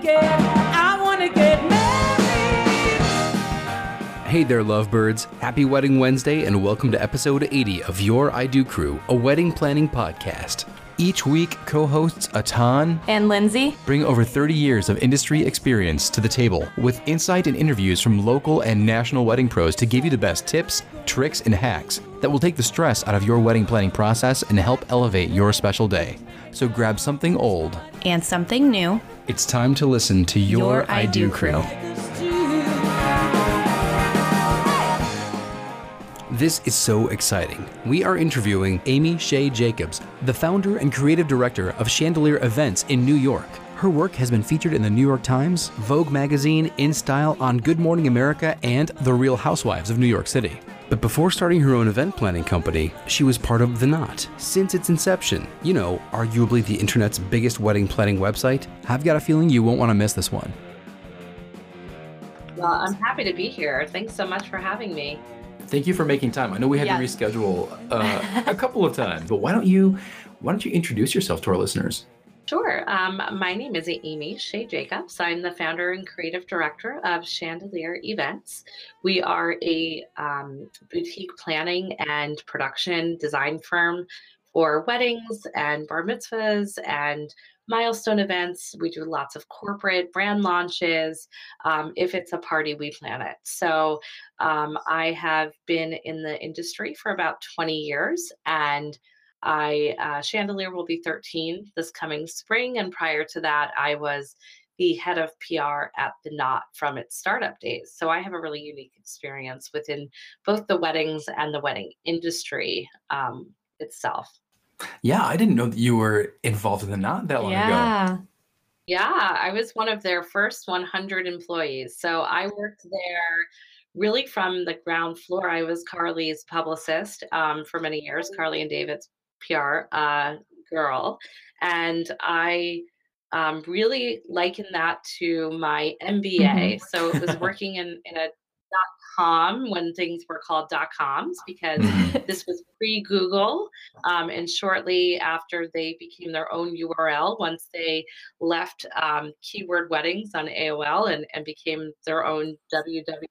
get, I wanna get married. Hey there, lovebirds. Happy Wedding Wednesday, and welcome to episode 80 of Your I Do Crew, a wedding planning podcast. Each week, co hosts Atan And Lindsay? bring over 30 years of industry experience to the table with insight and interviews from local and national wedding pros to give you the best tips, tricks, and hacks that will take the stress out of your wedding planning process and help elevate your special day. So grab something old. And something new. It's time to listen to Your, I Do Crew. This is so exciting. We are interviewing Amy Shea Jacobs, the founder and creative director of Chandelier Events in New York. Her work has been featured in the New York Times, Vogue magazine, In Style, on Good Morning America, and The Real Housewives of New York City. But before starting her own event planning company, she was part of The Knot since its inception. You know, arguably the internet's biggest wedding planning website. I've got a feeling you won't want to miss this one. Well, I'm happy to be here. Thanks so much for having me. Thank you for making time. I know we had Yes. to reschedule uh, a couple of times, but why don't you why don't you introduce yourself to our listeners? Sure. Um, my name is Amy Shea Jacobs. I'm the founder and creative director of Chandelier Events. We are a um, boutique planning and production design firm for weddings and bar mitzvahs and milestone events. We do lots of corporate brand launches. Um, if it's a party, we plan it. So um, I have been in the industry for about 20 years and I uh, Chandelier will be 13 this coming spring, and prior to that, I was the head of PR at the Knot from its startup days. So I have a really unique experience within both the weddings and the wedding industry um, itself. Yeah, I didn't know that you were involved in the Knot that long ago. Yeah. Yeah, I was one of their first 100 employees. So I worked there really from the ground floor. I was Carley's publicist um, for many years, Carley and David's PR uh, girl. And I um, really liken that to my MBA. So it was working in, in a dot com when things were called dot coms because Mhm. this was pre Google. Um, and shortly after they became their own URL, once they left um, keyword weddings on AOL and, and became their own www,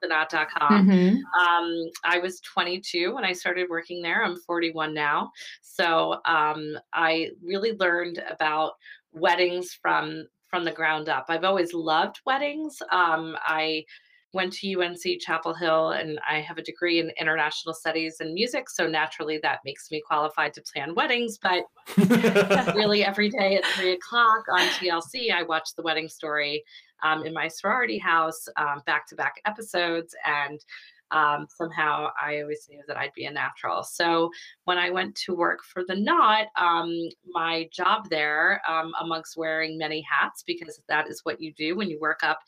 the knot.com. Mhm. Um, I was 22 when I started working there. I'm 41 now. So um, I really learned about weddings from from the ground up. I've always loved weddings. Um, I went to UNC Chapel Hill and I have a degree in international studies and music. So naturally that makes me qualified to plan weddings. But really every day at three o'clock on TLC, I watch the wedding story um, in my sorority house, back to back episodes. And um, somehow I always knew that I'd be a natural. So when I went to work for the Knot, um, my job there, um, amongst wearing many hats, because that is what you do when you work up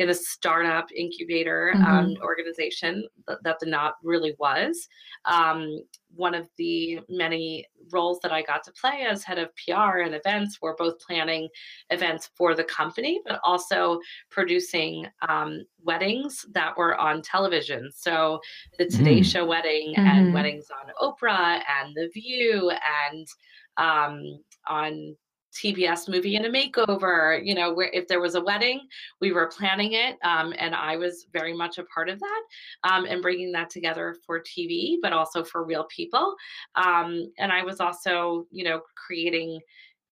in a startup incubator um, organization th- that the Knot really was. Um, one of the many roles that I got to play as head of PR and events were both planning events for the company, but also producing um, weddings that were on television. So the Today Mm. Show wedding Mhm. and weddings on Oprah and The View and um, on TBS movie and a makeover. You know, where if there was a wedding, we were planning it, um, and I was very much a part of that um, and bringing that together for TV, but also for real people. Um, and I was also, you know, creating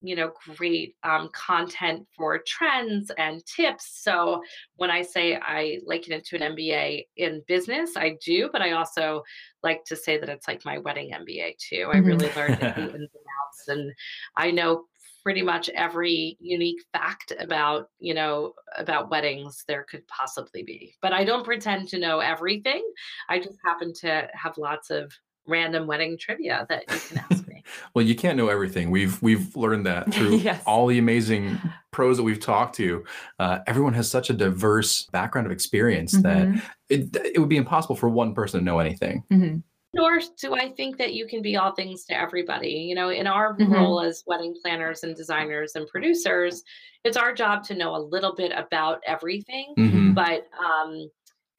you know great um, content for trends and tips so when i say i liken it to an mba in business i do but i also like to say that it's like my wedding mba too i Mhm. really learned the ins and outs and i know pretty much every unique fact about you know about weddings there could possibly be but i don't pretend to know everything i just happen to have lots of random wedding trivia that you can ask me Well, you can't know everything. We've we've learned that through Yes. all the amazing pros that we've talked to. Uh, everyone has such a diverse background of experience that Mhm. it, it would be impossible for one person to know anything. Mhm. Nor do I think that you can be all things to everybody. You know, in our Mhm. role as wedding planners and designers and producers, it's our job to know a little bit about everything, Mhm. but um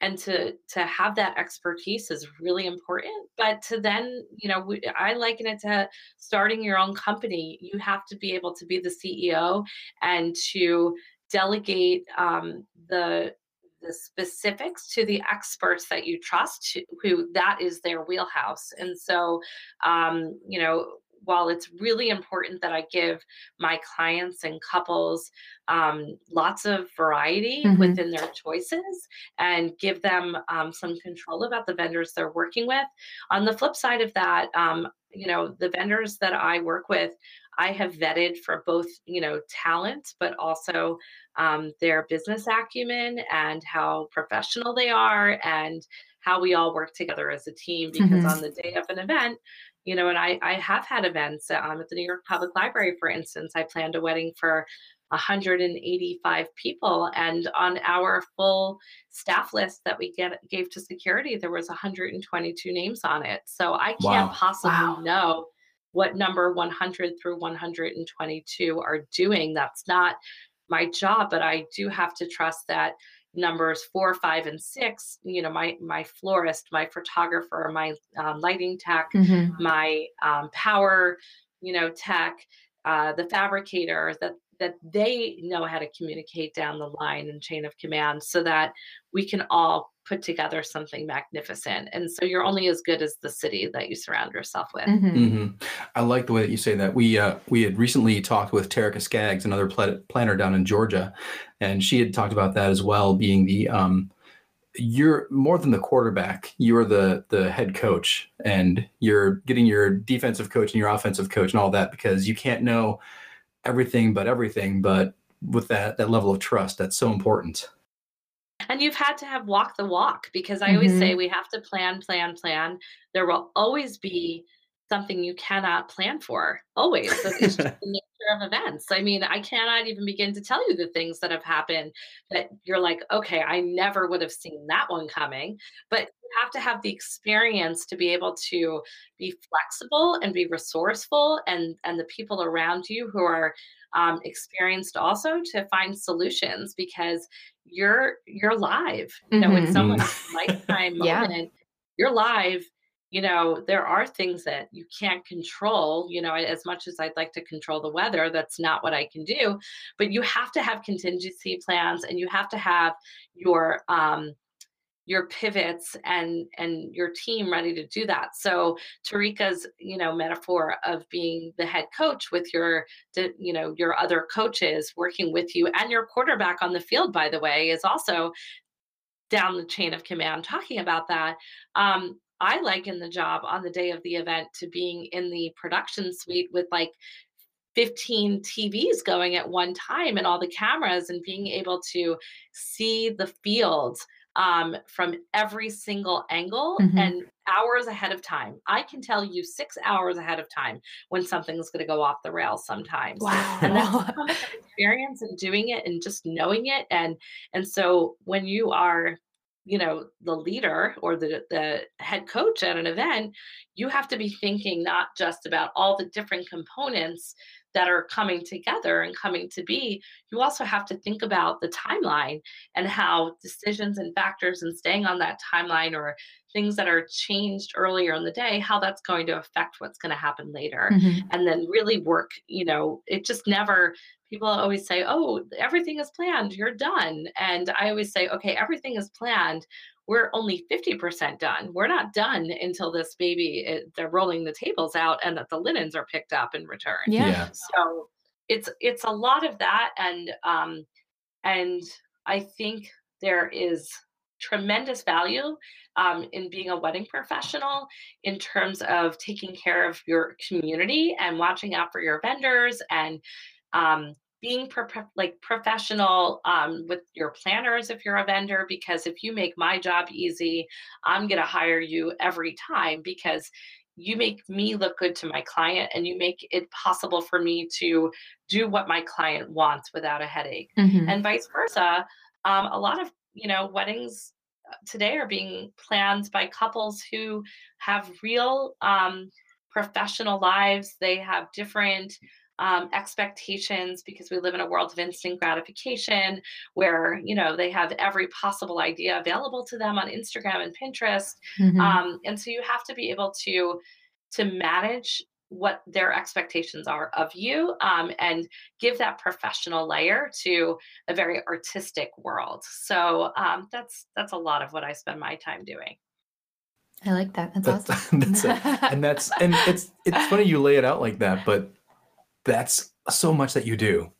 and to to have that expertise is really important but to then you know we, i liken it to starting your own company you have to be able to be the ceo and to delegate um, the the specifics to the experts that you trust who that is their wheelhouse and so um, you know while it's really important that I give my clients and couples um, lots of variety mm-hmm. within their choices and give them um, some control about the vendors they're working with, on the flip side of that, um, you know, the vendors that I work with, I have vetted for both, you know, talent, but also um, their business acumen and how professional they are and how we all work together as a team. Because mm-hmm. on the day of an event, you know, and I, I have had events um, at the New York Public Library, for instance. I planned a wedding for 185 people, and on our full staff list that we get gave to security, there was 122 names on it. So I can't wow. possibly wow. know what number 100 through 122 are doing. That's not my job, but I do have to trust that numbers four, five, and six, you know, my my florist, my photographer, my um, lighting tech, mm-hmm. my um, power, you know, tech, uh, the fabricator, that that they know how to communicate down the line and chain of command, so that we can all put together something magnificent. And so you're only as good as the city that you surround yourself with. Mm-hmm. Mm-hmm. I like the way that you say that. We uh, we had recently talked with Terica Skaggs, another pl- planner down in Georgia, and she had talked about that as well, being the um, you're more than the quarterback. You're the the head coach, and you're getting your defensive coach and your offensive coach and all that because you can't know everything but everything, but with that that level of trust, that's so important and you've had to have walk the walk because I mm-hmm. always say mm-hmm. we have to plan, plan, plan. There will always be something you cannot plan for. Always. it's just the nature of events. I mean, I cannot even begin to tell you the things that have happened that you're like, okay, I never would have seen that one coming. But you have to have the experience to be able to be flexible and be resourceful and and the people around you who are um, experienced also to find solutions because you're you're live. You know, mm-hmm. in someone's lifetime yeah. moment, you're live. You know, there are things that you can't control. You know, as much as I'd like to control the weather, that's not what I can do. But you have to have contingency plans, and you have to have your um, your pivots and and your team ready to do that. So Tarika's you know metaphor of being the head coach with your you know your other coaches working with you and your quarterback on the field by the way is also down the chain of command talking about that. Um, I liken the job on the day of the event to being in the production suite with like 15 TVs going at one time and all the cameras and being able to see the field um, from every single angle mm-hmm. and hours ahead of time. I can tell you six hours ahead of time when something's going to go off the rails sometimes. Wow. And that's experience and doing it and just knowing it. And, and so when you are, you know, the leader or the, the head coach at an event, you have to be thinking not just about all the different components that are coming together and coming to be, you also have to think about the timeline and how decisions and factors and staying on that timeline or things that are changed earlier in the day, how that's going to affect what's going to happen later. Mm-hmm. And then really work, you know, it just never, people always say, oh, everything is planned, you're done. And I always say, okay, everything is planned we're only 50% done. We're not done until this baby, it, they're rolling the tables out and that the linens are picked up and returned. Yeah. yeah. So it's, it's a lot of that. And, um, and I think there is tremendous value um, in being a wedding professional in terms of taking care of your community and watching out for your vendors and um, being pro- like professional um, with your planners if you're a vendor because if you make my job easy i'm going to hire you every time because you make me look good to my client and you make it possible for me to do what my client wants without a headache mm-hmm. and vice versa um, a lot of you know weddings uh, today are being planned by couples who have real um, professional lives they have different um, expectations because we live in a world of instant gratification where you know they have every possible idea available to them on instagram and pinterest mm-hmm. um, and so you have to be able to to manage what their expectations are of you um, and give that professional layer to a very artistic world so um, that's that's a lot of what i spend my time doing I like that. That's, That's, awesome. that's it. and that's and it's it's funny you lay it out like that, but that's so much that you do.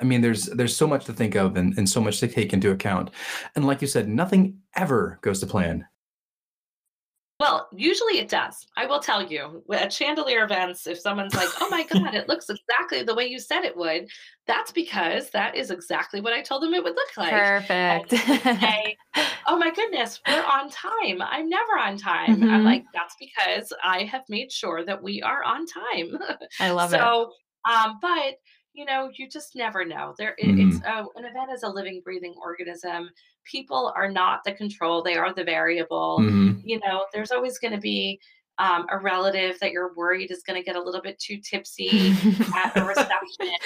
I mean, there's there's so much to think of and, and so much to take into account. And like you said, nothing ever goes to plan. Well, usually it does. I will tell you at chandelier events, if someone's like, oh my God, it looks exactly the way you said it would, that's because that is exactly what I told them it would look like. Perfect. Say, oh my goodness, we're on time. I'm never on time. Mhm. I'm like, that's because I have made sure that we are on time. I love it. so, um, but you know, you just never know. There, it, Mm-hmm. it's uh, an event is a living, breathing organism. People are not the control; they are the variable. Mhm. You know, there's always going to be um, a relative that you're worried is going to get a little bit too tipsy at a reception.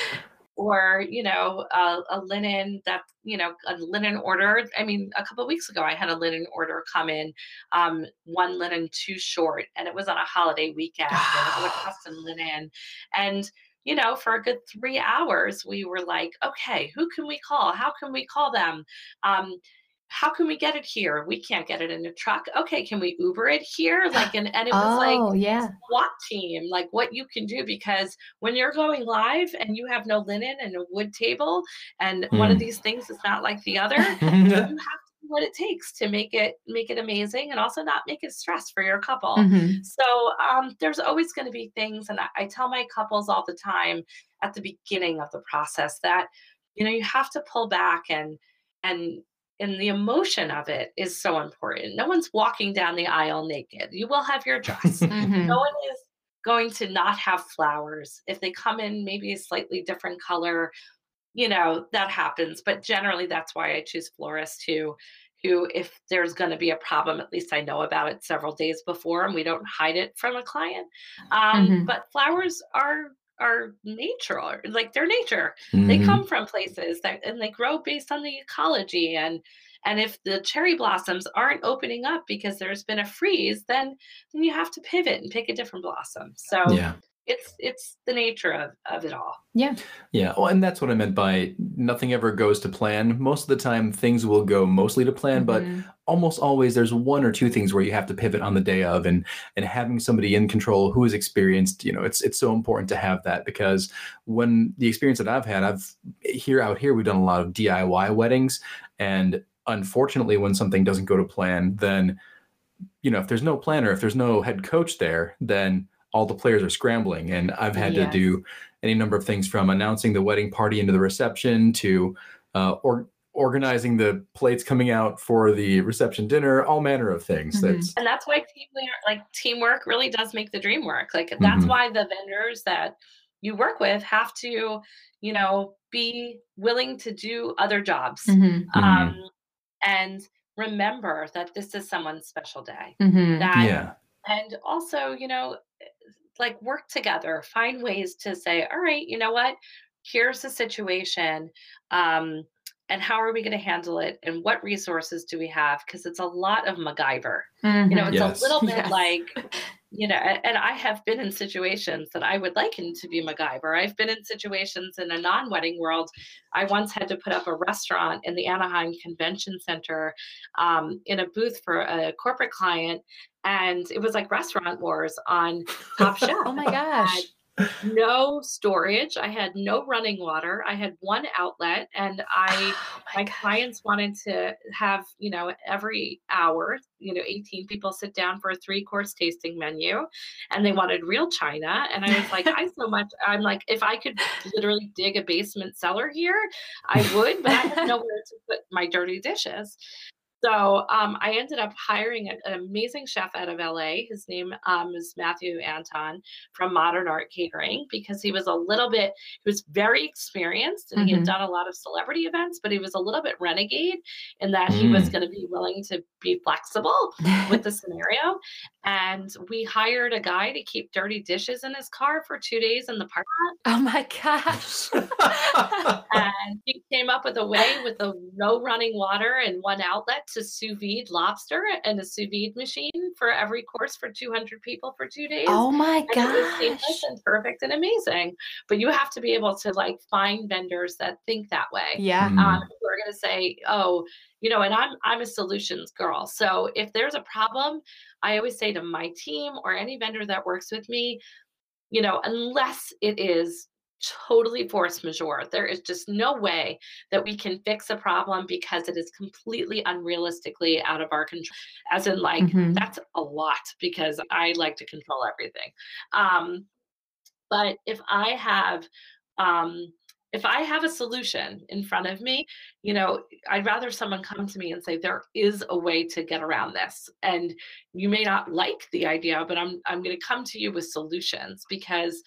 Or you know a, a linen that you know a linen order. I mean, a couple of weeks ago, I had a linen order come in, um, one linen too short, and it was on a holiday weekend, and it was a custom linen, and you know, for a good three hours, we were like, okay, who can we call? How can we call them? Um, how can we get it here? We can't get it in a truck. Okay, can we Uber it here? Like, and, and it was like oh, yeah. SWAT team, like what you can do because when you're going live and you have no linen and a wood table, and one of Mm. these things is not like the other, you have what it takes to make it make it amazing and also not make it stress for your couple. Mhm. So um, there's always going to be things, and I, I tell my couples all the time at the beginning of the process that you know you have to pull back and and and the emotion of it is so important. No one's walking down the aisle naked. You will have your dress. Mhm. no one is going to not have flowers. If they come in maybe a slightly different color, you know, that happens. But generally, that's why I choose florists who, who, if there's going to be a problem, at least I know about it several days before, and we don't hide it from a client. Um, Mhm. But flowers are are natural, like they're nature. They Mhm. come from places that and they grow based on the ecology and and if the cherry blossoms aren't opening up because there's been a freeze, then then you have to pivot and pick a different blossom. So Yeah. It's it's the nature of, of it all. Yeah. Yeah, well, and that's what I meant by nothing ever goes to plan. Most of the time, things will go mostly to plan, but Mhm. almost always there's one or two things where you have to pivot on the day of, and and having somebody in control who is experienced, you know, it's it's so important to have that because when the experience that I've had, I've here out here we've done a lot of DIY weddings, and unfortunately, when something doesn't go to plan, then you know if there's no planner, if there's no head coach there, then all the players are scrambling, and I've had Yes. to do any number of things from announcing the wedding party into the reception to uh, or organizing the plates coming out for the reception dinner, all manner of things. Mhm. That's And that's why team like teamwork really does make the dream work. Like that's Mhm. why the vendors that you work with have to, you know, be willing to do other jobs. Mhm. Mhm. Um, and remember that this is someone's special day. Mhm. That yeah. and also you know like work together find ways to say all right you know what? Here's the situation um and how are we going to handle it and what resources do we have because it's a lot of macgyver you know Mhm. it's Yes. a little bit Yes. like you know and i have been in situations that i would liken to be macgyver i've been in situations in a non-wedding world i once had to put up a restaurant in the anaheim convention center um, in a booth for a corporate client and it was like restaurant wars on top chef Oh my gosh. No storage i had no running water i had one outlet and i Oh my gosh. clients wanted to have you know every hour you know 18 people sit down for a three course tasting menu and they wanted real china and i was like i so much i'm like if i could literally dig a basement cellar here i would but i have nowhere to put my dirty dishes so um, I ended up hiring an amazing chef out of LA. His name um, is Matthew Anton from Modern Art Catering because he was a little bit, he was very experienced and he had Mhm. done a lot of celebrity events, but he was a little bit renegade in that he was Mm. going to be willing to be flexible with the scenario. And we hired a guy to keep dirty dishes in his car for two days in the parking lot. oh my gosh. and he came up with a way with a no running water and one outlet to sous vide lobster and a sous vide machine for every course for 200 people for two days. Oh my And it was gosh. and perfect and amazing. But you have to be able to like find vendors that think that way. Yeah. Mhm. Um, who are going to say, "Oh, you know," and I'm I'm a solutions girl. So if there's a problem, I always say to my team or any vendor that works with me, you know, unless it is totally force majeure, there is just no way that we can fix a problem because it is completely unrealistically out of our control. As in, like Mhm. that's a lot because I like to control everything. Um, but if I have um, if I have a solution in front of me, you know, I'd rather someone come to me and say there is a way to get around this. And you may not like the idea, but I'm I'm going to come to you with solutions because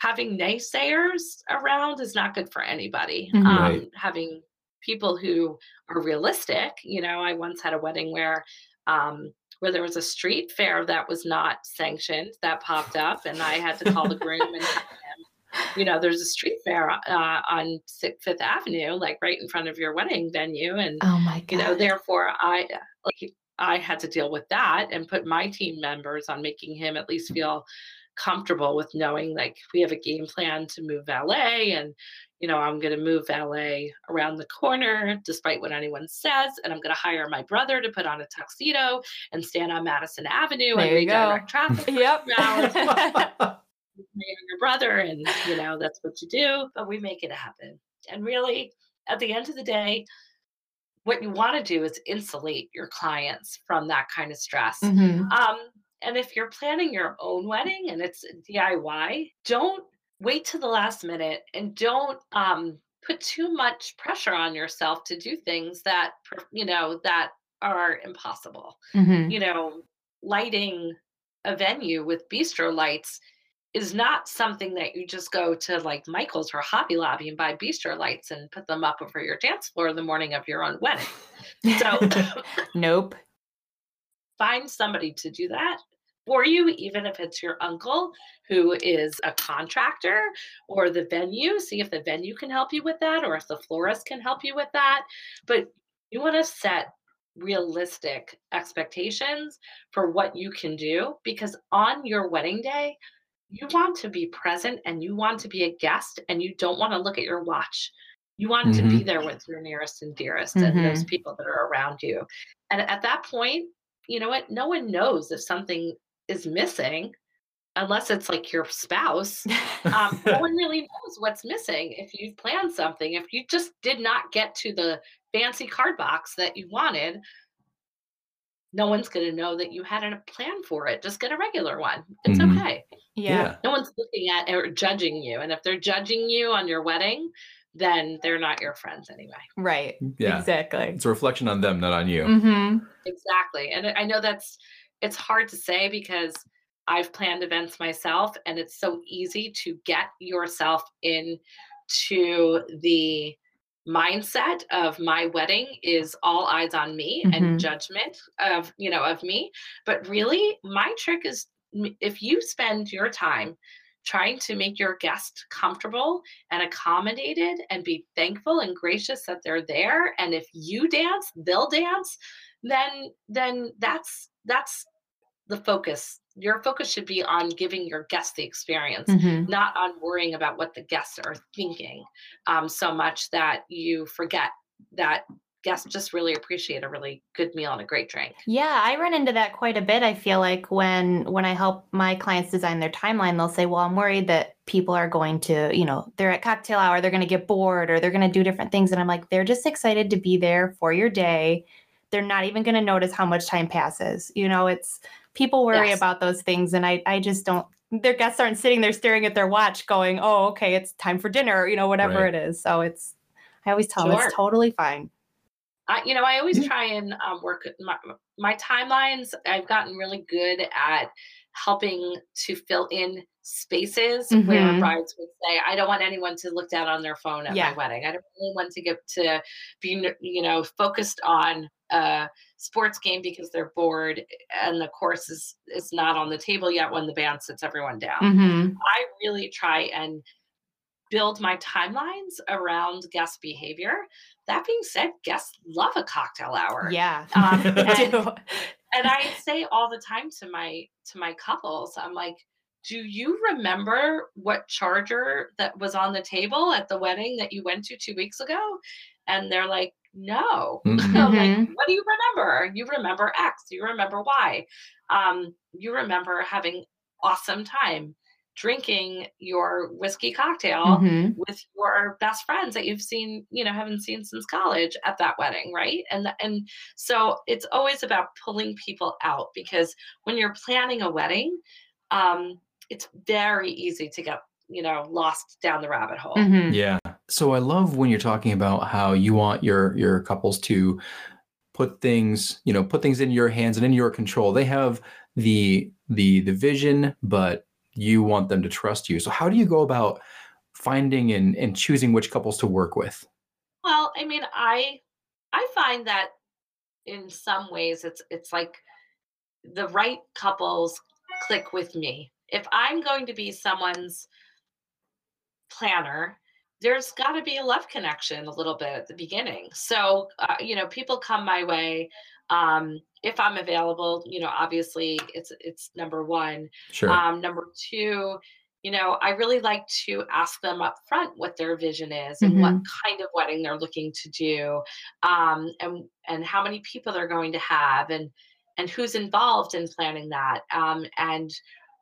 having naysayers around is not good for anybody. Mhm. Um, Right. having people who are realistic, you know, I once had a wedding where um, where there was a street fair that was not sanctioned that popped up, and I had to call the groom and you know, there's a street fair uh, on Fifth Avenue, like right in front of your wedding venue, and Oh my god. you know, therefore I like I had to deal with that and put my team members on making him at least feel comfortable with knowing like we have a game plan to move valet and you know i'm going to move valet around the corner despite what anyone says and i'm going to hire my brother to put on a tuxedo and stand on madison avenue and There go. redirect traffic Yep. my younger brother and you know that's what you do but we make it happen and really at the end of the day what you want to do is insulate your clients from that kind of stress Mhm. um, and if you're planning your own wedding and it's diy don't wait to the last minute and don't um, put too much pressure on yourself to do things that you know that are impossible Mhm. you know, lighting a venue with bistro lights is not something that you just go to like Michael's or Hobby Lobby and buy bistro lights and put them up over your dance floor the morning of your own wedding. So nope. find somebody to do that for you, even if it's your uncle who is a contractor or the venue. See if the venue can help you with that or if the florist can help you with that. But you want to set realistic expectations for what you can do because on your wedding day, you want to be present and you want to be a guest and you don't want to look at your watch. You want to be there with your nearest and dearest and those people that are around you. And at that point, you know what? No one knows if something is missing unless it's like your spouse. Um, no one really knows what's missing if you've planned something. If you just did not get to the fancy card box that you wanted, no one's going to know that you had a plan for it. Just get a regular one. It's Mhm. okay. yeah. No one's looking at or judging you. And if they're judging you on your wedding, then they're not your friends anyway. Right. Yeah. Exactly. It's a reflection on them, not on you. Mm-hmm. Exactly. And I I know that's it's hard to say because I've planned events myself and it's so easy to get yourself into the mindset of my wedding is all eyes on me Mhm. and judgment of you know of me but really my trick is if you spend your time trying to make your guest comfortable and accommodated and be thankful and gracious that they're there and if you dance they'll dance then then that's that's the focus your focus should be on giving your guests the experience Mm-hmm. not on worrying about what the guests are thinking um, so much that you forget that guests just really appreciate a really good meal and a great drink Yeah, I run into that quite a bit. I feel like when when I help my clients design their timeline, they'll say, "Well, I'm worried that people are going to, you know, they're at cocktail hour, they're going to get bored or they're going to do different things." And I'm like, "They're just excited to be there for your day. They're not even going to notice how much time passes." You know, it's people worry Yes. about those things and I I just don't their guests aren't sitting there staring at their watch going, "Oh, okay, it's time for dinner," you know, whatever Right. it is. So it's I always tell them it's totally fine. I, you know, I always try and um, work my, my timelines. I've gotten really good at helping to fill in spaces where Mhm. brides would say, "I don't want anyone to look down on their phone at Yeah. my wedding. I don't really want to get to be, you know, focused on a sports game because they're bored and the course is is not on the table yet when the band sits everyone down." Mhm. I really try and build my timelines around guest behavior. That being said, guests love a cocktail hour. Yeah. Um, and, do. and I say all the time to my to my couples, I'm like, do you remember what charger that was on the table at the wedding that you went to two weeks ago? And they're like, no. Mhm. I'm like, Mhm. what do you remember? You remember X, you remember Y. Um, you remember having awesome time drinking your whiskey cocktail Mhm. with your best friends that you've seen, you know, haven't seen since college at that wedding, right? And and so it's always about pulling people out because when you're planning a wedding, um, it's very easy to get, you know, lost down the rabbit hole. Mhm. Yeah. So I love when you're talking about how you want your your couples to put things, you know, put things in your hands and in your control. They have the the the vision, but you want them to trust you. So how do you go about finding and, and choosing which couples to work with? Well, I mean, I I find that in some ways it's it's like the right couples click with me. If I'm going to be someone's planner, there's got to be a love connection a little bit at the beginning. So, uh, you know, people come my way um if I'm available, you know, obviously it's it's number 1. Sure. Um, number two, you know, I really like to ask them up front what their vision is and what kind of wedding they're looking to do, um, and and how many people they're going to have, and and who's involved in planning that, um, and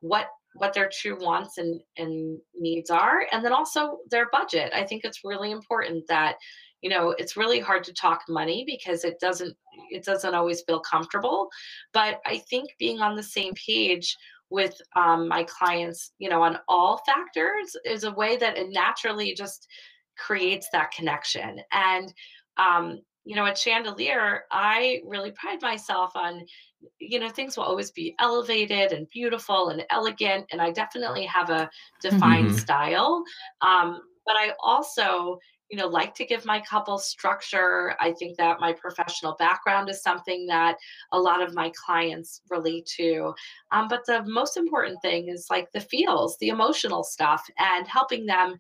what what their true wants and and needs are, and then also their budget. I think it's really important that you know it's really hard to talk money because it doesn't it doesn't always feel comfortable but i think being on the same page with um, my clients you know on all factors is a way that it naturally just creates that connection and um, you know at chandelier i really pride myself on you know things will always be elevated and beautiful and elegant and i definitely have a defined Mhm. style um, but i also you know like to give my couple structure i think that my professional background is something that a lot of my clients relate to um, but the most important thing is like the feels the emotional stuff and helping them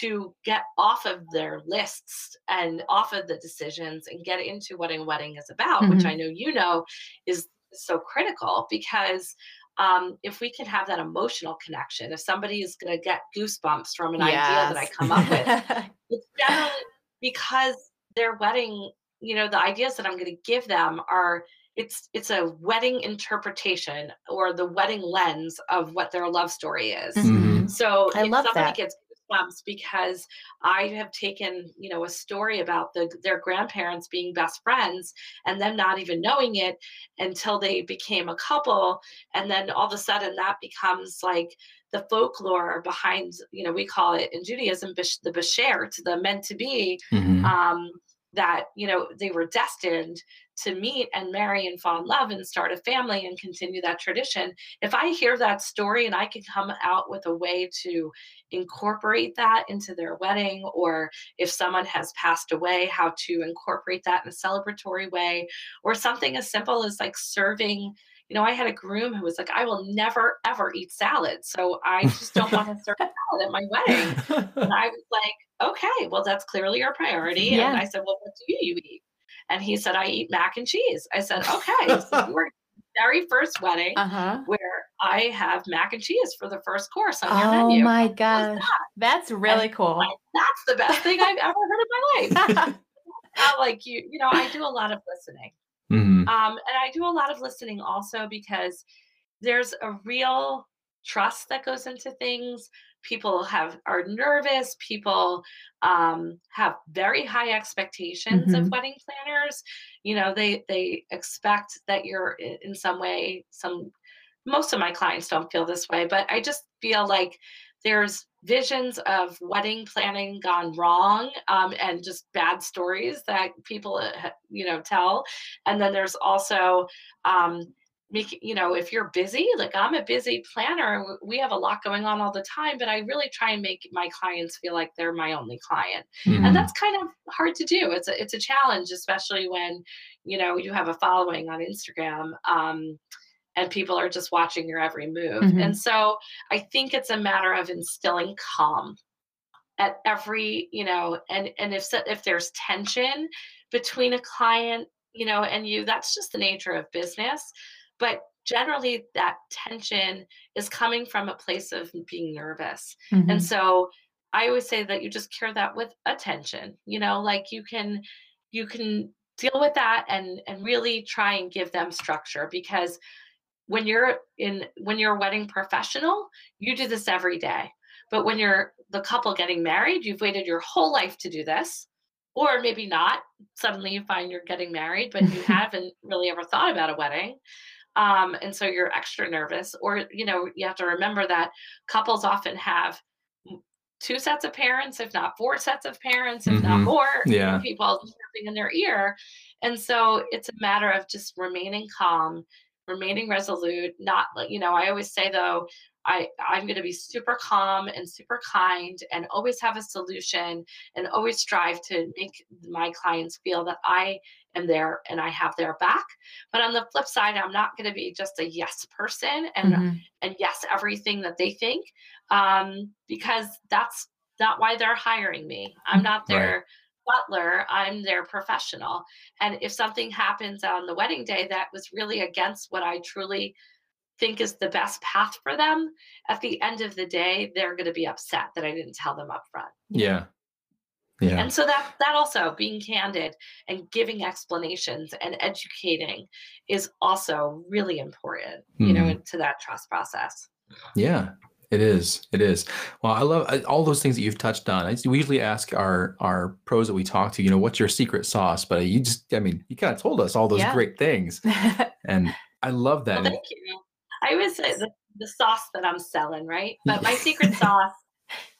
to get off of their lists and off of the decisions and get into what a wedding is about which Mhm. i know you know is so critical because um, if we can have that emotional connection if somebody is going to get goosebumps from an idea that i come up with it's generally because their wedding you know the ideas that i'm going to give them are it's it's a wedding interpretation or the wedding lens of what their love story is Mhm. so I if love somebody that. gets goosebumps because I have taken, you know, a story about the their grandparents being best friends and them not even knowing it until they became a couple, and then all of a sudden that becomes like the folklore behind, you know, we call it in Judaism the bashert, the meant to be, Mhm. um, that you know they were destined to meet and marry and fall in love and start a family and continue that tradition if i hear that story and i can come out with a way to incorporate that into their wedding or if someone has passed away how to incorporate that in a celebratory way or something as simple as like serving you know i had a groom who was like i will never ever eat salad so i just don't want to serve a salad at my wedding and I was like, okay, well, that's clearly your priority. Yeah. And I said, well, what do you eat? And he said, I eat mac and cheese. I said, okay. so you were very first wedding Uh-huh. where I have mac and cheese for the first course on your Oh menu. my How cool is gosh. that? That's really cool. Like, that's the best thing I've ever heard in my life. Like you, you know, I do a lot of listening. Mhm. Um, and I do a lot of listening also because there's a real trust that goes into things. People have are nervous. People um, have very high expectations of Mhm. wedding planners. You know, they they expect that you're in some way. Some most of my clients don't feel this way, but I just feel like there's visions of wedding planning gone wrong um, and just bad stories that people uh, you know tell and then there's also um, make you know if you're busy like i'm a busy planner we have a lot going on all the time but i really try and make my clients feel like they're my only client Mhm. and that's kind of hard to do it's a, it's a challenge especially when you know you have a following on instagram um, and people are just watching your every move Mhm. and so i think it's a matter of instilling calm at every you know and and if if there's tension between a client you know and you that's just the nature of business but generally that tension is coming from a place of being nervous. Mhm. and so i always say that you just cure that with attention you know like you can you can deal with that and and really try and give them structure because when you're in when you're a wedding professional you do this every day. But when you're the couple getting married you've waited your whole life to do this or maybe not suddenly you find you're getting married but you haven't really ever thought about a wedding um, and so you're extra nervous or you know you have to remember that couples often have two sets of parents if not four sets of parents if not Mhm. more Yeah. people in their ear and so it's a matter of just remaining calm remaining resolute not like you know i always say though i i'm going to be super calm and super kind and always have a solution and always strive to make my clients feel that i am there and i have their back but on the flip side i'm not going to be just a yes person and Mhm. and yes everything that they think um, because that's not why they're hiring me i'm not Right. their butler i'm their professional and if something happens on the wedding day that was really against what i truly think is the best path for them at the end of the day they're going to be upset that i didn't tell them up front Yeah. Yeah. and so that that also being candid and giving explanations and educating is also really important you know Mhm. to that trust process Yeah, it is. It is. Well, I love all those things that you've touched on. I, we usually ask our our pros that we talk to, you know, what's your secret sauce? But you just, I mean, you kind of told us all those Yeah. great things, and I love that. Well, thank you. I always say the, the sauce that I'm selling, right? But my secret sauce,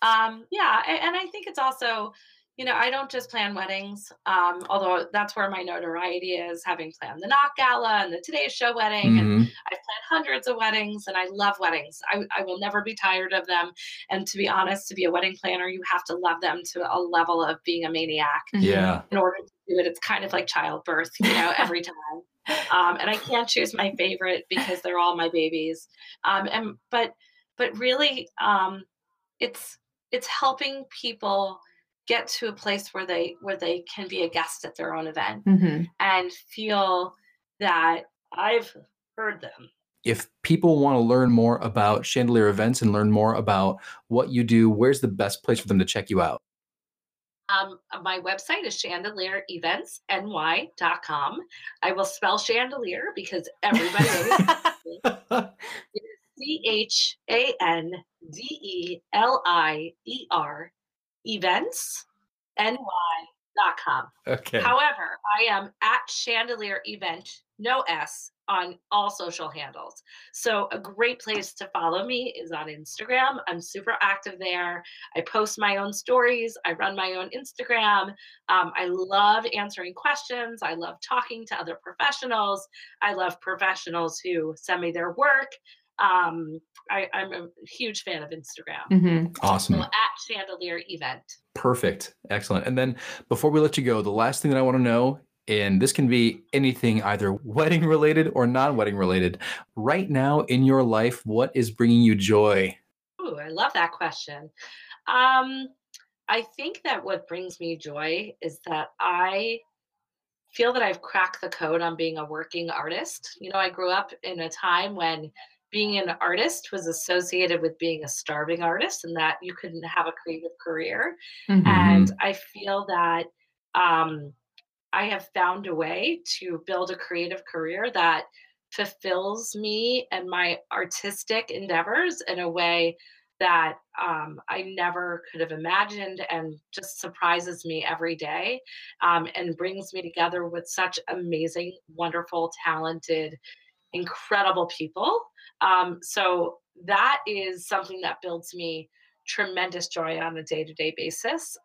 um, yeah, and I think it's also, you know, I don't just plan weddings, um, although that's where my notoriety is, having planned the Knot Gala and the Today Show wedding, and Mhm. I've planned hundreds of weddings, and I love weddings. I, I will never be tired of them. And to be honest, to be a wedding planner, you have to love them to a level of being a maniac. Yeah. in order to do it. It's kind of like childbirth, you know, every time. Um, and I can't choose my favorite because they're all my babies. Um, and but but really, um, it's it's helping people get to a place where they where they can be a guest at their own event Mhm. and feel that I've heard them. If people want to learn more about Chandelier events and learn more about what you do, where's the best place for them to check you out? Um, my website is chandeliereventsny.com. I will spell chandelier because everybody C H A N D E L I E R events ny.com. okay. However, I am at chandelier event, no S, on all social handles. So a great place to follow me is on Instagram. I'm super active there. I post my own stories. I run my own Instagram. Um, I love answering questions. I love talking to other professionals. I love professionals who send me their work. Um, I, I'm a huge fan of Instagram. Mhm. awesome. So at Chandelier Event. Perfect. Excellent. And then before we let you go, the last thing that I want to know, and this can be anything either wedding related or non wedding related. Right now in your life, what is bringing you joy? Ooh, I love that question. Um, I think that what brings me joy is that I feel that I've cracked the code on being a working artist. You know, I grew up in a time when being an artist was associated with being a starving artist and that you couldn't have a creative career. Mhm. And I feel that um, I have found a way to build a creative career that fulfills me and my artistic endeavors in a way that um, I never could have imagined and just surprises me every day um, and brings me together with such amazing, wonderful, talented, incredible people. Um, so that is something that builds me tremendous joy on a day to day basis.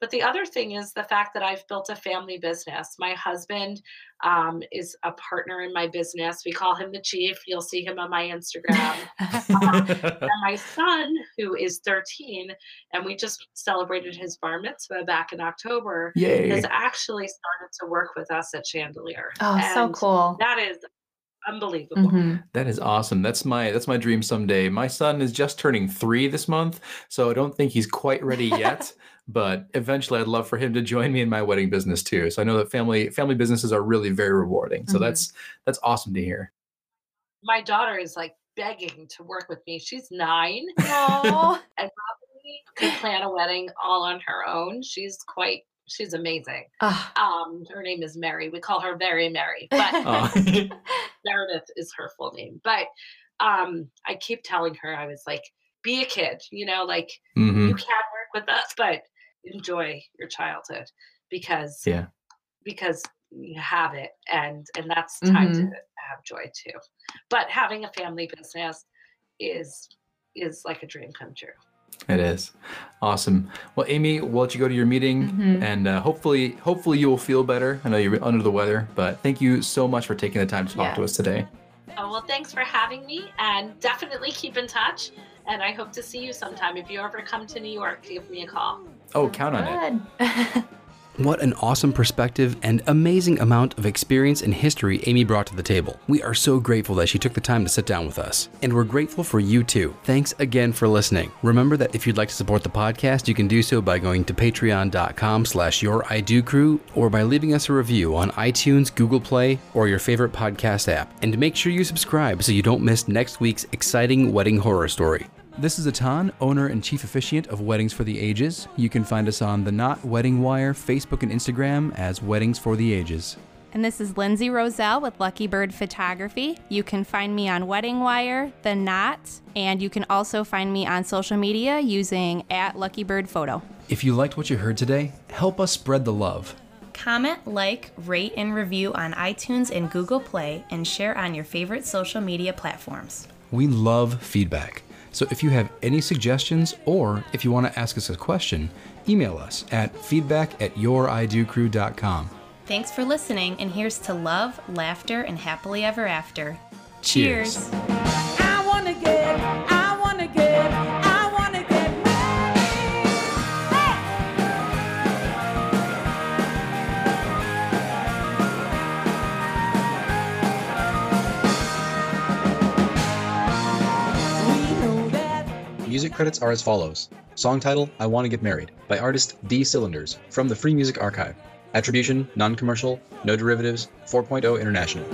But the other thing is the fact that I've built a family business. My husband um, is a partner in my business. We call him the chief. You'll see him on my Instagram. and my son, who is 13, and we just celebrated his bar mitzvah back in October, Yay. has actually started to work with us at Chandelier. Oh, so cool. That is unbelievable. Mhm. That is awesome. That's my that's my dream someday. My son is just turning three this month, so I don't think he's quite ready yet. but eventually, I'd love for him to join me in my wedding business too. So I know that family family businesses are really very rewarding. So Mhm. that's that's awesome to hear. My daughter is like begging to work with me. She's nine Aw. and probably could plan a wedding all on her own. She's quite she's amazing. Ah. Um, her name is Mary. We call her Very Mary, but Oh, Meredith is her full name. But um, I keep telling her, I was like, be a kid, you know, like mhm. you can work with us, but enjoy your childhood because Yeah. because you have it and and that's time to Mhm. have joy too. But having a family business is is like a dream come true. It is awesome. Well, Amy, we'll let you go to your meeting, Mhm. and uh, hopefully, hopefully you will feel better. I know you're under the weather, but thank you so much for taking the time to talk to us today. Oh, well, thanks for having me and definitely keep in touch. And I hope to see you sometime. If you ever come to New York, give me a call. Oh, count on it. What an awesome perspective and amazing amount of experience and history Amy brought to the table. We are so grateful that she took the time to sit down with us. And we're grateful for you too. Thanks again for listening. Remember that if you'd like to support the podcast, you can do so by going to patreon.com slash your I Do crew or by leaving us a review on iTunes, Google Play, or your favorite podcast app. And make sure you subscribe so you don't miss next week's exciting wedding horror story. This is Atan, owner and chief officiant of Weddings for the Ages. You can find us on the Knot Wedding Wire, Facebook and Instagram as Weddings for the Ages. And this is Lindsay Roselle with Lucky Bird Photography. You can find me on Wedding Wire, The Knot, and you can also find me on social media using at Lucky Bird Photo. If you liked what you heard today, help us spread the love. Comment, like, rate, and review on iTunes and Google Play, and share on your favorite social media platforms. We love feedback. So if you have any suggestions or if you want to ask us a question, email us at feedback at youridocrew.com. Thanks for listening, and here's to love, laughter, and happily ever after. Cheers. Cheers. Music credits are as follows Song title I Want to Get Married by artist D Cylinders from the Free Music Archive. Attribution non commercial, no derivatives, 4.0 International.